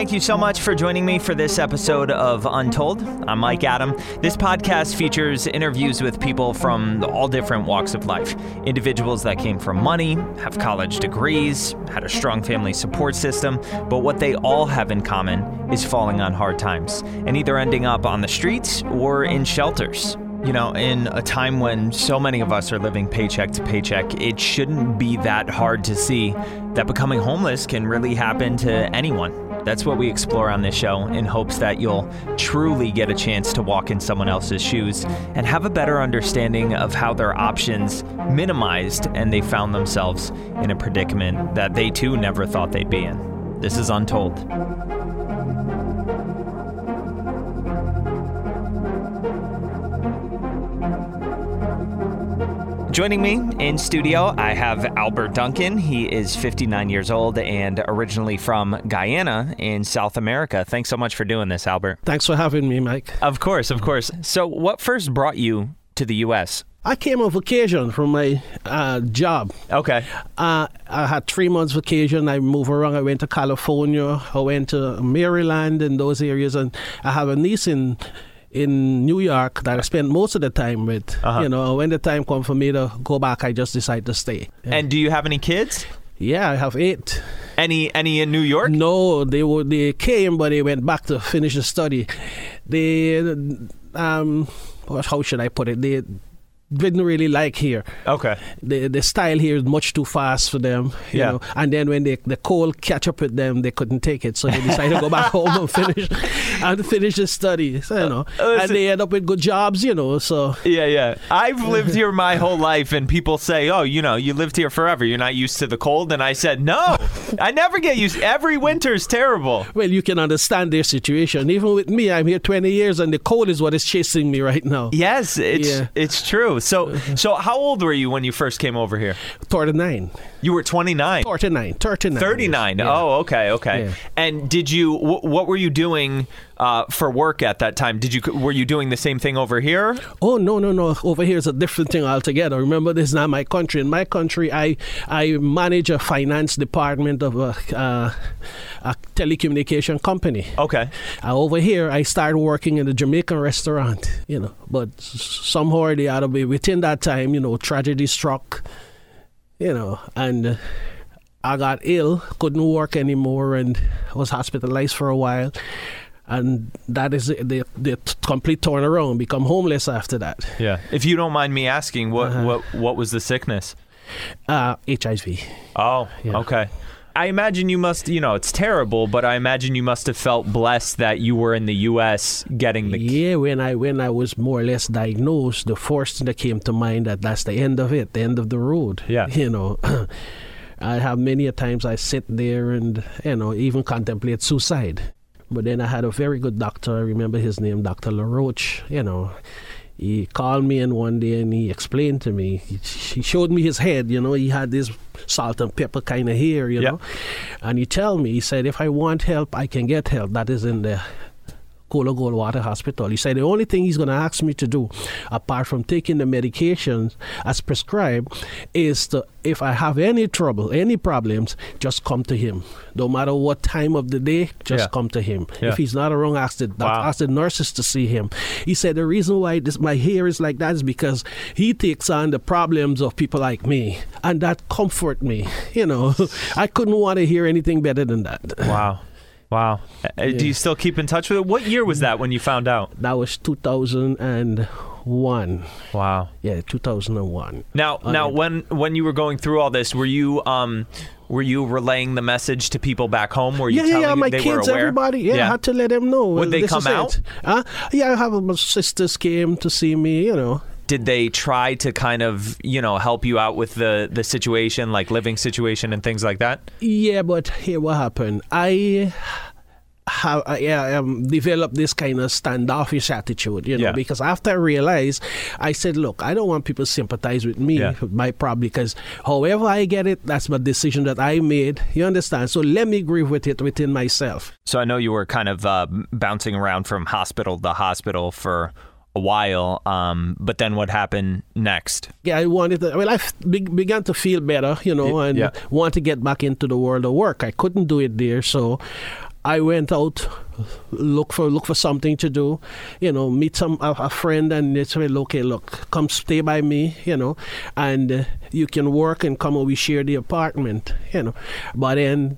thank you so much for joining me for this episode of Untold. I'm Mike Adam. This podcast features interviews with people from all different walks of life. Individuals that came from money, have college degrees, had a strong family support system, but what they all have in common is falling on hard times and either ending up on the streets or in shelters. You know, in a time when so many of us are living paycheck to paycheck, it shouldn't be that hard to see that becoming homeless can really happen to anyone. That's what we explore on this show in hopes that you'll truly get a chance to walk in someone else's shoes and have a better understanding of how their options minimized and they found themselves in a predicament that they too never thought they'd be in. This is Untold. Joining me in studio, I have Albert Duncan. He is 59 years old and originally from Guyana in South America. Thanks so much for doing this, Albert. Thanks for having me, Mike. Of course, of course. So, what first brought you to the U.S.? I came on vacation from my uh, job. Okay. Uh, I had three months vacation. I moved around. I went to California. I went to Maryland and those areas. And I have a niece in in New York that I spent most of the time with. Uh-huh. You know, when the time come for me to go back, I just decided to stay. Yeah. And do you have any kids? yeah, I have eight. Any any in New York? No, they were they came, but they went back to finish the study. They um, how should I put it? They didn't really like here. Okay. The the style here is much too fast for them. You Yeah. know? And then when they, the cold catch up with them, they couldn't take it, so they decided to go back home and finish and finish the studies. So, you know, Uh, and they end up with good jobs. You know, so Yeah, yeah. I've lived here my whole life, and people say, "Oh, you know, you lived here forever. You're not used to the cold." And I said, "No, I never get used. Every winter's terrible." well, you can understand their situation. Even with me, I'm here 20 years, and the cold is what is chasing me right now. Yes, it's Yeah. it's true. So, so how old were you when you first came over here? 39. You were 29. 39. 39. 39. Yeah. Oh, okay, okay. Yeah. And did you? Wh- what were you doing uh, for work at that time? Did you? Were you doing the same thing over here? Oh no no no! Over here is a different thing altogether. Remember, this is not my country. In my country, I I manage a finance department of a, uh, a telecommunication company. Okay. Uh, over here, I started working in a Jamaican restaurant. You know, but somehow or the other, within that time, you know, tragedy struck. You know, and uh, I got ill, couldn't work anymore, and was hospitalized for a while. And that is the, the, the complete turnaround. Become homeless after that. Yeah. If you don't mind me asking, what Uh-huh. what what was the sickness? Uh, HIV. Oh, Yeah. okay. I imagine you must, you know, it's terrible, but I imagine you must have felt blessed that you were in the U.S. getting the. Yeah, when I when I was more or less diagnosed, the first thing that came to mind that that's the end of it, the end of the road. Yeah. You know, I have many a times I sit there and you know even contemplate suicide. But then I had a very good doctor. I remember his name, Doctor LaRoche. You know, he called me in one day and he explained to me. He, he showed me his head. You know, he had this salt and pepper kind of hair. You Yeah. know, and he tell me, he said, if I want help, I can get help. That is in the Coler Goldwater Hospital. He said the only thing he's going to ask me to do, apart from taking the medications as prescribed, is to, if I have any trouble, any problems, just come to him. No matter what time of the day, just Yeah. come to him. Yeah. If he's not around, ask the, Wow. ask the nurses to see him. He said the reason why this, my hair is like that is because he takes on the problems of people like me, and that comfort me. You know, I couldn't want to hear anything better than that. Wow. Wow. Uh, Do you still keep in touch with it? What year was that when you found out? That was 2001. Wow. Yeah, 2001. Now, Oh, now, yeah. when when you were going through all this, were you um, were you relaying the message to people back home? Were you Yeah, yeah, telling yeah. My they kids, were aware? everybody. Yeah, I had to let them know. Would uh, they this come out? Huh? Yeah, I have my sisters came to see me. You know. Did they try to kind of you know help you out with the the situation, like living situation and things like that? Yeah, but here what happened. I have yeah, um, developed this kind of standoffish attitude, you know, Yeah. because after I realized, I said, look, I don't want people to sympathize with me, Yeah. with my problem, because however I get it, that's my decision that I made. You understand? So let me grieve with it within myself. So I know you were kind of uh, bouncing around from hospital to hospital for a while, um, but then what happened next? Yeah, I wanted to, well, I be- began to feel better, you know, and yeah. want to get back into the world of work. I couldn't do it there, so I went out, look for look for something to do, you know, meet some a, a friend, and they said, "Okay, look, come stay by me, you know, and uh, you can work and come and we share the apartment, you know." But then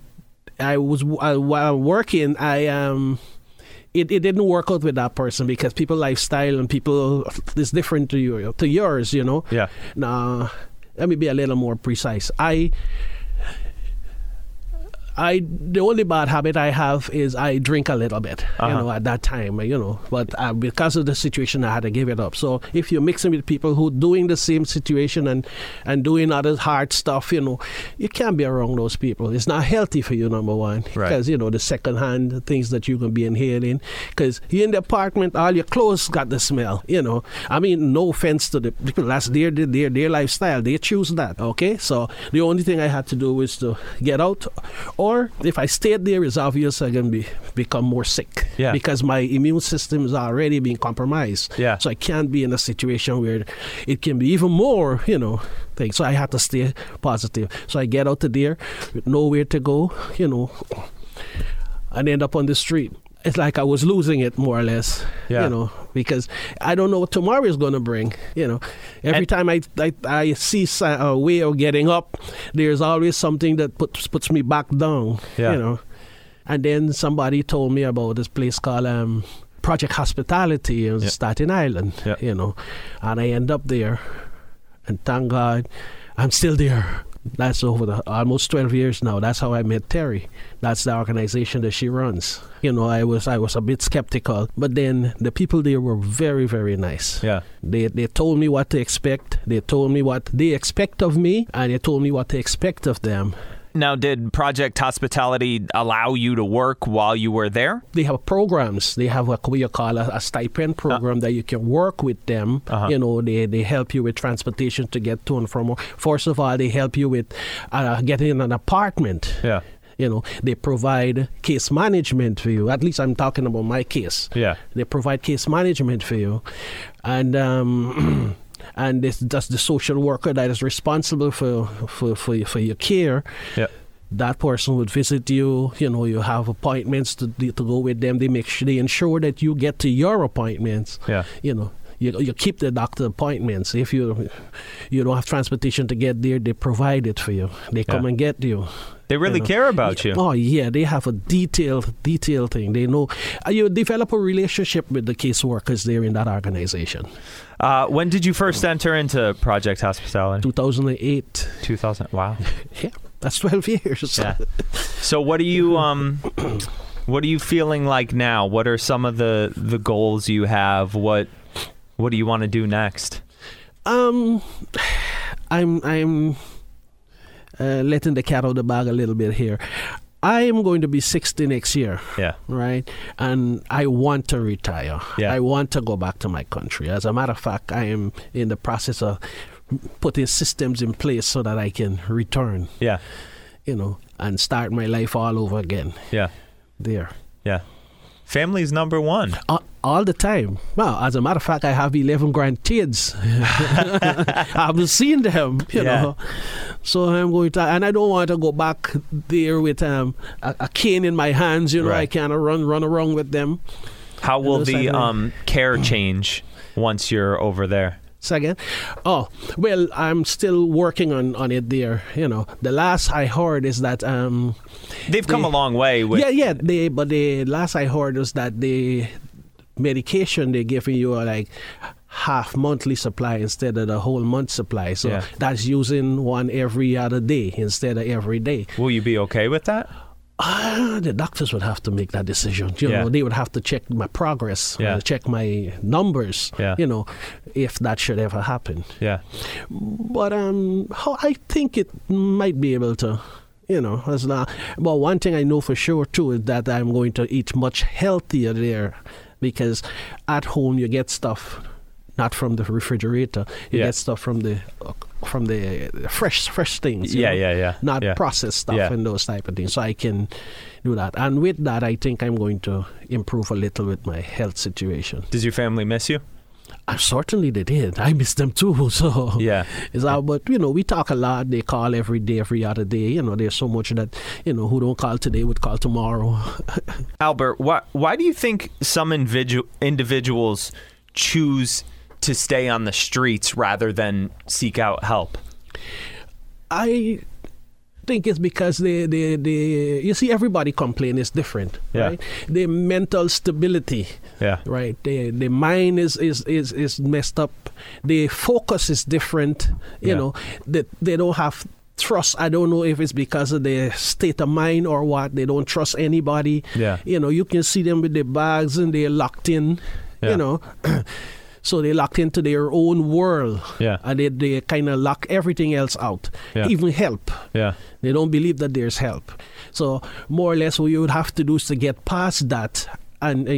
I was I, while working, I um. It, it didn't work out with that person because people lifestyle and people is different to you to yours, you know. Yeah. Now, let me be a little more precise. I I the only bad habit I have is I drink a little bit, Uh-huh. you know, at that time, you know. But uh, because of the situation, I had to give it up. So if you're mixing with people who doing the same situation and and doing other hard stuff, you know, you can't be around those people. It's not healthy for you, number one, Right. because you know the secondhand things that you can be inhaling. Because you're in the apartment, all your clothes got the smell. You know, I mean, no offense to the people. That's their their their lifestyle. They choose that. Okay, so the only thing I had to do was to get out, or if I stayed there, it's obvious I can be become more sick. Yeah. Because my immune system is already being compromised. Yeah. So I can't be in a situation where it can be even more. You know. Thing. So I have to stay positive. So I get out of there with nowhere to go, you know, and end up on the street. It's like I was losing it more or less, Yeah. you know, because I don't know what tomorrow is going to bring. You know, every And- time I, I I see a way of getting up, there's always something that puts puts me back down. Yeah. You know, and then somebody told me about this place called um, Project Hospitality in Yeah. Staten Island. Yeah. You know, and I end up there, and thank God, I'm still there. That's over the almost 12 years now. That's how I met Terry. That's the organization that she runs. You know, I was I was a bit skeptical, but then the people there were very very nice. Yeah. They they told me what to expect. They told me what they expect of me, and they told me what to expect of them. Now, did Project Hospitality allow you to work while you were there? They have programs. They have what we call a, a stipend program that you can work with them. Uh-huh. You know, they, they help you with transportation to get to and from. First of all, they help you with uh, getting an apartment. Yeah. You know, they provide case management for you. At least I'm talking about my case. Yeah. They provide case management for you, and um, and this, that's the social worker that is responsible for for for, for your care. Yeah. That person would visit you. You know, you have appointments to to go with them. They make sure they ensure that you get to your appointments. Yeah. You know. You, you keep the doctor appointments. If you you don't have transportation to get there, they provide it for you. They come Yeah. and get you. They really know. care about you. Oh yeah, they have a detailed, detailed thing. They know uh, you develop a relationship with the caseworkers there in that organization. Uh, when did you first enter into Project Hospitality? 2008. 2000. Wow. Yeah, that's 12 years. Yeah. So what are you um what are you feeling like now? What are some of the the goals you have? What what do you want to do next? Um, I'm I'm uh, letting the cat out of the bag a little bit here. I am going to be 60 next year, Yeah. right? And I want to retire. Yeah. I want to go back to my country. As a matter of fact, I am in the process of putting systems in place so that I can return, Yeah. you know, and start my life all over again Yeah. there. Yeah. Family's number one. all, all the time. Well, as a matter of fact, I have 11 grandkids. I haven't seen them, you Yeah. know. So I'm going to, and I don't want to go back there with um, a, a cane in my hands, you know. I Right. can't run run around with them. How will the um care change once you're over there? Second, oh well, I'm still working on on it there. You know, the last I heard is that um, They've come They- a long way with yeah, yeah. They but the last I heard was that the medication they're giving you are like half monthly supply instead of the whole month supply. So Yeah. that's using one every other day instead of every day. Will you be okay with that? Ah, the doctors would have to make that decision. You Yeah. know, they would have to check my progress, Yeah. uh, check my numbers. Yeah. You know, if that should ever happen. Yeah. But um, how I think it might be able to, you know, as not. But one thing I know for sure too is that I'm going to eat much healthier there, because at home you get stuff not from the refrigerator. You Yeah. get stuff from the from the fresh fresh things. Yeah, know, yeah, yeah. Not yeah. processed stuff Yeah. and those type of things. So I can do that, and with that, I think I'm going to improve a little with my health situation. Does your family miss you? I certainly they did. I miss them too. So Yeah. is that, but you know, we talk a lot. They call every day, every other day. You know, there's so much that you know who don't call today would call tomorrow. Albert, why why do you think some individu- individuals choose to stay on the streets rather than seek out help? I think it's because they, they, they you see everybody complain is different, Yeah. right? Their mental stability, Yeah. right? Their the mind is, is is is messed up. The focus is different. You Yeah. know, that they, don't have trust. I don't know if it's because of their state of mind or what. They don't trust anybody. Yeah. You know, you can see them with their bags and they're locked in. Yeah. You know. So they locked into their own world, Yeah. and they, they kind of lock everything else out, Yeah. even help. Yeah. They don't believe that there's help. So more or less, what you would have to do is to get past that. And uh,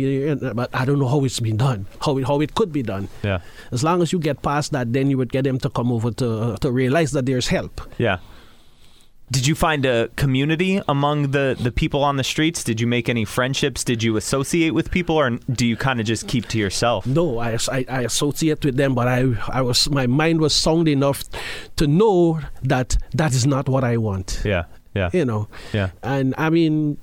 uh, uh, but I don't know how it's been done, how it, how it could be done. Yeah. As long as you get past that, then you would get them to come over to uh, to realize that there's help. Yeah. Did you find a community among the, the people on the streets? Did you make any friendships? Did you associate with people, or do you kind of just keep to yourself? No, I, I, I associate with them, but I I was my mind was sound enough to know that that is not what I want. Yeah. Yeah. You know, Yeah. And I mean,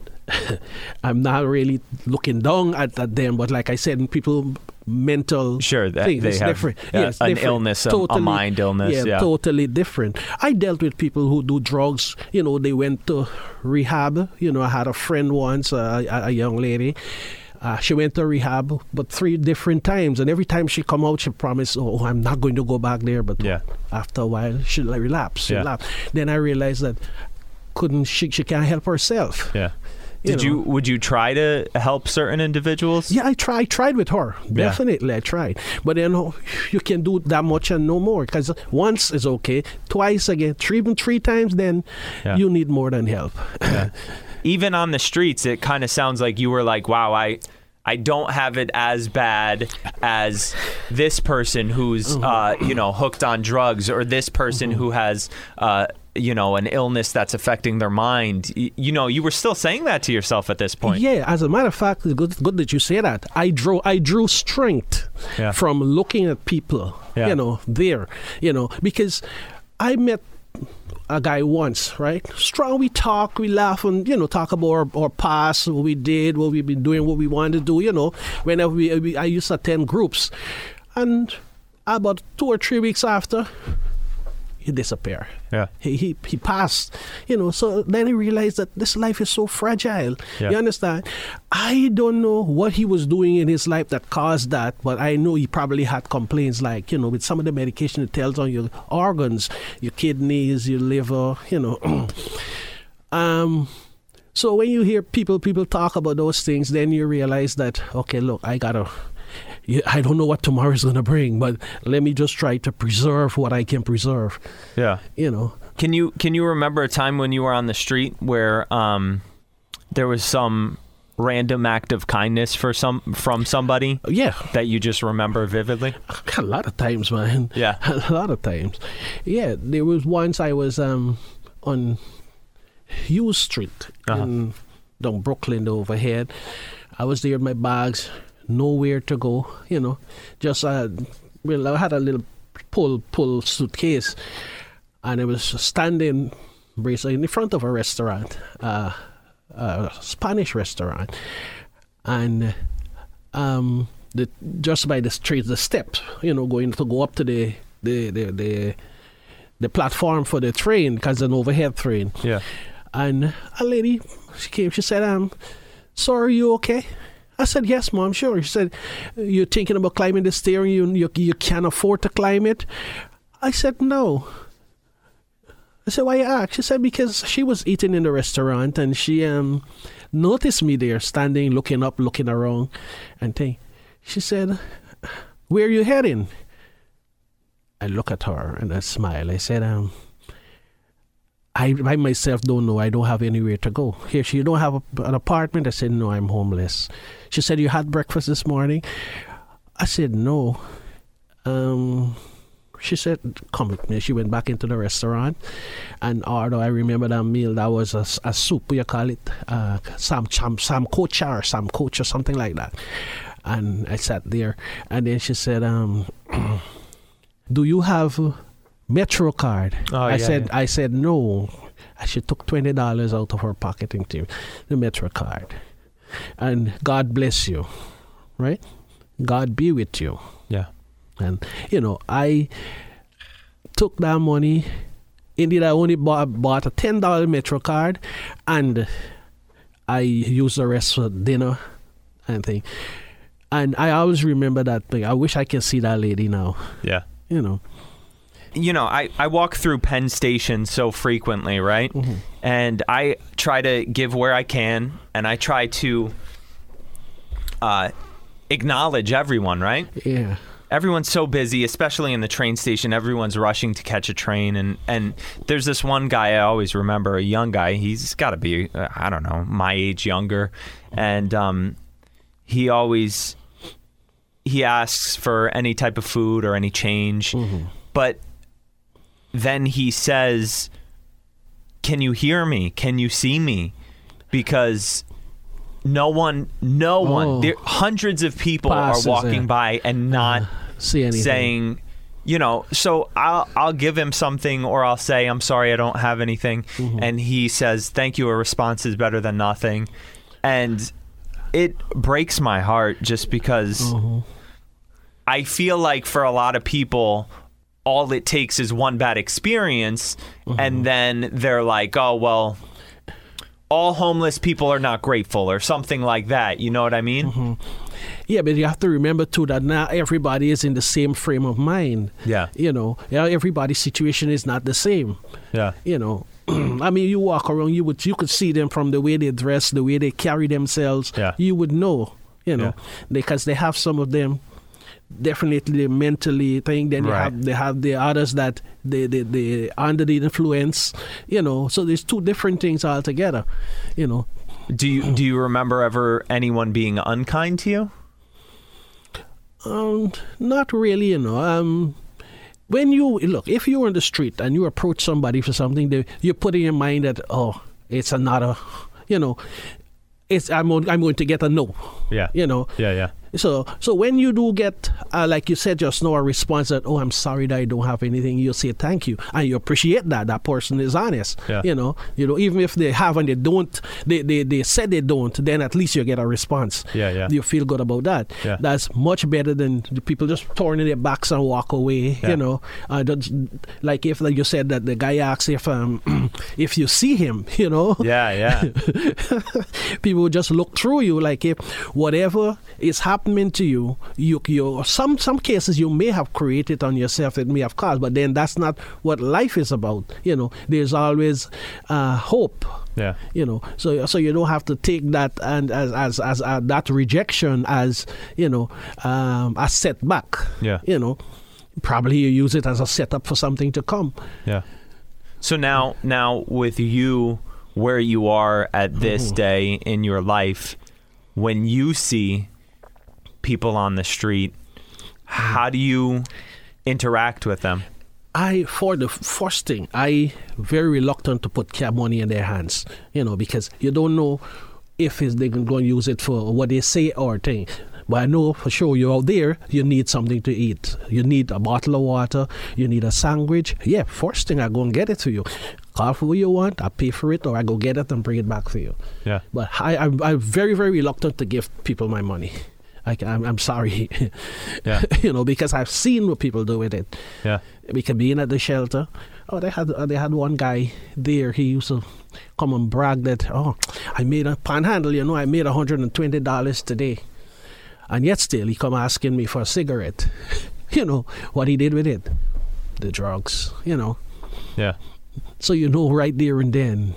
I'm not really looking down at, at them, but like I said, people mental Sure, that thing they is have different. yeah, yes, an different. illness, a- a mind illness, yeah. totally different. I dealt with people who do drugs. You know, they went to rehab. You know, I had a friend once, uh, a, a young lady. Uh, she went to rehab, but three different times, and every time she come out, she promised, "Oh, I'm not going to go back there." But Yeah. after a while, she like, relapsed. She Yeah. relapsed. Then I realized that couldn't she? She can't help herself. Yeah. You Did you, would you try to help certain individuals? Yeah, I tried. tried with her. Yeah. Definitely, I tried. But you know, you can do that much and no more. Because once is okay. Twice again, three, even three times, then Yeah. you need more than help. Even on the streets, it kind of sounds like you were like, "Wow, I." I don't have it as bad as this person who's, uh, you know, hooked on drugs, or this person who has, uh, you know, an illness that's affecting their mind. You know, you were still saying that to yourself at this point. Yeah, as a matter of fact, it's good, good that you say that. I drew, I drew strength Yeah. from looking at people, Yeah. you know, there, you know, because I met a guy once, right? Strong, we talk, we laugh, and you know, talk about our, our past, what we did, what we've been doing, what we wanted to do. You know, whenever we, we I used to attend groups, and about two or three weeks after, he disappeared. Yeah. He, he he passed, you know. So then he realized that this life is so fragile. Yeah. You understand? I don't know what he was doing in his life that caused that, but I know he probably had complaints like, you know, with some of the medication it tells on your organs, your kidneys, your liver, you know. um. So when you hear people people talk about those things, then you realize that okay, look, I gotta. Yeah, I don't know what tomorrow is gonna bring, but let me just try to preserve what I can preserve. Yeah. You know. Can you can you remember a time when you were on the street where um, there was some random act of kindness for some from somebody Yeah, that you just remember vividly? a lot of times, man. Yeah. a lot of times. Yeah, there was once I was um on Hewes Street Uh-huh. in down Brooklyn overhead. I was there with my bags, nowhere to go. You know, just uh, well, I had a little pull pull suitcase, and I was standing basically in the front of a restaurant, uh, a Spanish restaurant, and um, the just by the street, the steps, you know, going to go up to the the the the, the platform for the train because an overhead train. Yeah. And a lady, she came, she said, um, so are you okay? I said, yes, mom, sure. She said, you're thinking about climbing the stairs, you, you, you can't afford to climb it? I said, no. I said, why you ask? She said, because she was eating in the restaurant and she um noticed me there standing, looking up, looking around, and thing. She said, where are you heading? I look at her and I smile. I said, um, I, I myself don't know. I don't have anywhere to go. Here, she, don't have a, an apartment? I said, no, I'm homeless. She said, you had breakfast this morning? I said, no. Um, she said, come with me. She went back into the restaurant. And although I remember that meal, that was a, a soup, you call it? Uh, Sam, Sam, Sam Kocha or Sam Coach or something like that. and I sat there, and then she said, um, "Do you have a Metro card?" Oh, I yeah, said, yeah. "I said no." She took twenty dollars out of her pocket into the Metro card, and God bless you, right? God be with you. Yeah. And you know, I took that money. Indeed, I only bought, bought a ten dollar Metro card, and I used the rest for dinner and thing. And I always remember that thing. I wish I could see that lady now. Yeah. You know. You know, I, I walk through Penn Station so frequently, right? Mm-hmm. And I try to give where I can, and I try to uh, acknowledge everyone, right? Yeah. Everyone's so busy, especially in the train station. Everyone's rushing to catch a train, and and there's this one guy I always remember, a young guy. He's got to be, uh, I don't know, my age, younger, and um, he always he asks for any type of food or any change, but then he says, "Can you hear me? Can you see me?" Because no one, no oh. one, Oh. there, hundreds of people Passes, are walking by and uh, not See anything? saying, you know, so I'll I'll give him something or I'll say I'm sorry I don't have anything, mm-hmm. and he says thank you. A response is better than nothing, and it breaks my heart just because mm-hmm. I feel like for a lot of people. All it takes is one bad experience, and mm-hmm. then they're like, "Oh well, all homeless people are not grateful," or something like that. You know what I mean? Mm-hmm. Yeah, but you have to remember too that not everybody is in the same frame of mind. Yeah. You know, everybody's situation is not the same. Yeah. you know i mean you walk around you would you could see them from the way they dress the way they carry themselves Yeah. you would know you know because they have some of them definitely mentally thing then you have they have the others that they they they under the influence you know so there's two different things altogether you know Do you do you remember ever anyone being unkind to you? Um, not really, you know. Um, when you look, if you're on the street and you approach somebody for something, they, you put in your mind that oh, it's another, you know, it's I'm I'm going to get a no, Yeah. you know. Yeah, yeah. So so when you do get uh, like you said just now a response that oh I'm sorry that I don't have anything, you say thank you and you appreciate that that person is honest. Yeah. You know, you know even if they have and they don't, they, they they said they don't, then at least you get a response. Yeah, yeah. You feel good about that. Yeah. That's much better than the people just turning their backs and walk away. Yeah. You know, uh, like if like you said that the guy asks if um if you see him, you know Yeah, yeah. people just look through you like if whatever is happening to you you you some some cases you may have created on yourself it may have caused but then that's not what life is about you know there's always uh, hope Yeah. you know so so you don't have to take that and as as as uh, that rejection as you know um a setback Yeah. you know probably you use it as a setup for something to come Yeah. So now now with you where you are at this day in your life, when you see people on the street, how do you interact with them? I for the first thing, I very reluctant to put cab money in their hands, you know, because you don't know if they're going to use it for what they say or thing. But I know for sure you're out there, you need something to eat. You need a bottle of water, you need a sandwich. Yeah, first thing I go and get it to you. Call for what you want, I pay for it, or I go get it and bring it back for you. Yeah. But I, I'm, I'm very, very reluctant to give people my money. I, I'm, I'm sorry, Yeah. you know, because I've seen what people do with it Yeah. we can be in at the shelter. Oh, they had uh, they had one guy there. He used to come and brag that oh, I made a panhandle. You know, I made hundred and twenty dollars today, and yet still he come asking me for a cigarette. you know what he did with it? The drugs. You know, Yeah. so you know right there and then.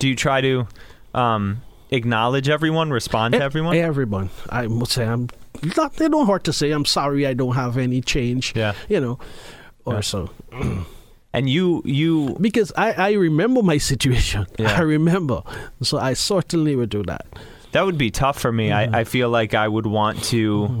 Do you try to um, acknowledge everyone, respond to E- everyone? Everyone. I must say I'm. Not, they don't hurt to say I'm sorry. I don't have any change. Yeah. You know, or Yeah. so. And you you because I, I remember my situation. Yeah. I remember. So I certainly would do that. that would be tough for me. I, mm-hmm. I feel like I would want to mm-hmm.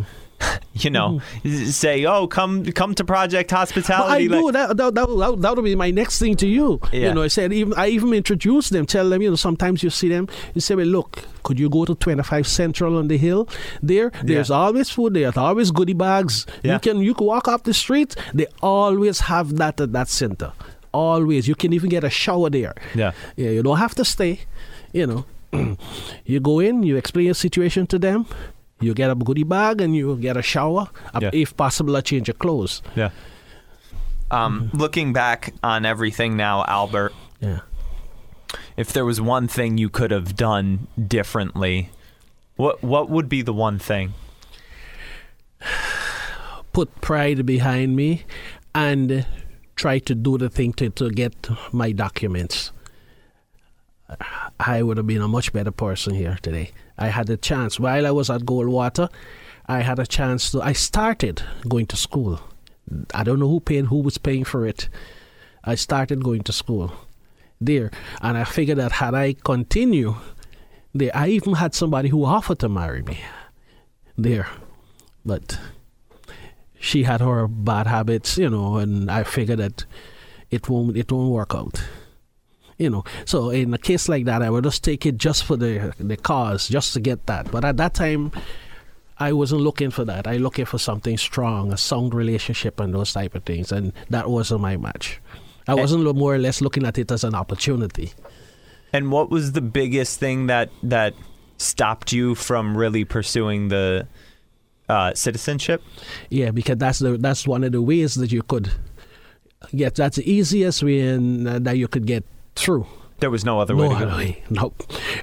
You know, mm-hmm. say, "Oh, come come to Project But I Hospitality." do that. That, that, that, that would be my next thing to you. Yeah. You know, I said even I even introduce them, tell them. You know, sometimes you see them. You say, "Well, look, could you go to 25 Central on the hill? There, there's always food. There's always goodie bags. Yeah. You can you can walk up the street. They always have that at that center. Always. You can even get a shower there. yeah. Yeah, you don't have to stay. You know, you go in, you explain your situation to them. You get a goodie bag and you get a shower. uh, Yeah. If possible, a change of clothes. Yeah. Um, looking back on everything now, Albert, Yeah. if there was one thing you could have done differently, what what would be the one thing? put pride behind me and try to do the thing to, to get my documents. I would have been a much better person here today. I had a chance while I was at Goldwater. I had a chance to. I started going to school. I don't know who paid, who was paying for it. I started going to school there, and I figured that had I continue there, I even had somebody who offered to marry me there, but she had her bad habits, you know, and I figured that it won't it won't work out. You know, so in a case like that, I would just take it just for the the cause, just to get that. But at that time, I wasn't looking for that. I looking for something strong, a sound relationship, and those type of things, and that wasn't my match. I wasn't lo- more or less looking at it as an opportunity. And what was the biggest thing that that stopped you from really pursuing the uh, citizenship? Yeah, because that's the that's one of the ways that you could get. That's the easiest way in, uh, that you could get through. There was no other way no to go. other way. No.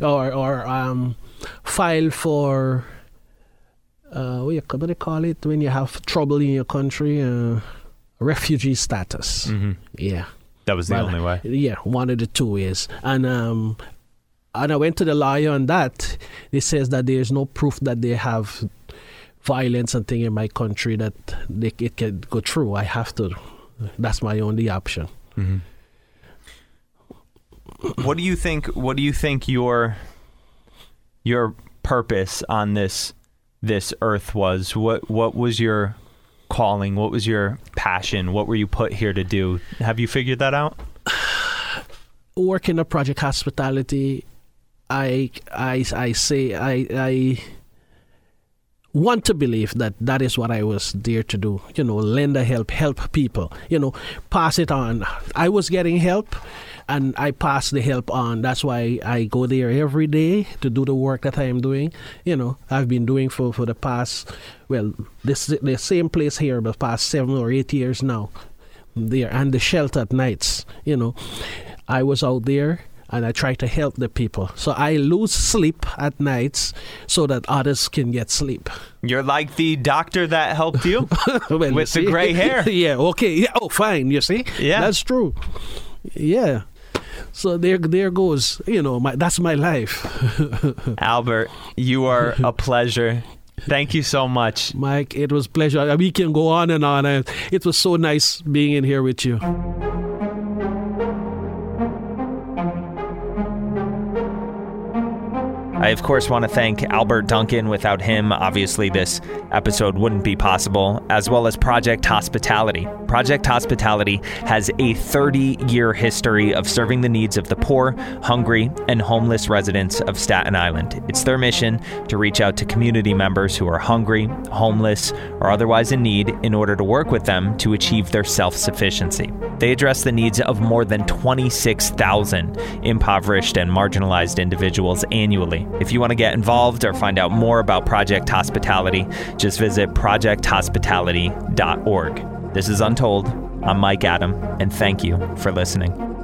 Or or um, file for uh, what, you, what do they call it when you have trouble in your country? Uh, refugee status. hmm Yeah. That was the Well, only way. Yeah, one of the two ways. And um, and I went to the lawyer on that. He says that there is no proof that they have violence and thing in my country that they, it can go through. I have to. That's my only option. hmm what do you think? What do you think your your purpose on this this earth was? What what was your calling? What was your passion? What were you put here to do? Have you figured that out? Working at Project Hospitality, I I I say I I want to believe that that is what I was there to do. You know, lend a help, help people. You know, pass it on. I was getting help, and I pass the help on. That's why I go there every day to do the work that I am doing. You know, I've been doing for for the past well, this the same place here, the past seven or eight years now. There and the shelter at nights. You know, I was out there and I try to help the people. So I lose sleep at nights so that others can get sleep. You're like the doctor that helped you. Well, you With the gray hair. yeah, okay. Yeah, oh, fine. You see? Yeah. That's true. Yeah. So there there goes, you know, my that's my life. Albert, you are a pleasure. Thank you so much. Mike, it was pleasure. We can go on and on. It was so nice being in here with you. I, of course, want to thank Albert Duncan. Without him, obviously, this episode wouldn't be possible, as well as Project Hospitality. Project Hospitality has a 30 year history of serving the needs of the poor, hungry, and homeless residents of Staten Island. It's their mission to reach out to community members who are hungry, homeless, or otherwise in need in order to work with them to achieve their self sufficiency. They address the needs of more than 26,000 impoverished and marginalized individuals annually. If you want to get involved or find out more about Project Hospitality, just visit projecthospitality.org. This is Untold. I'm Mike Adam, and thank you for listening.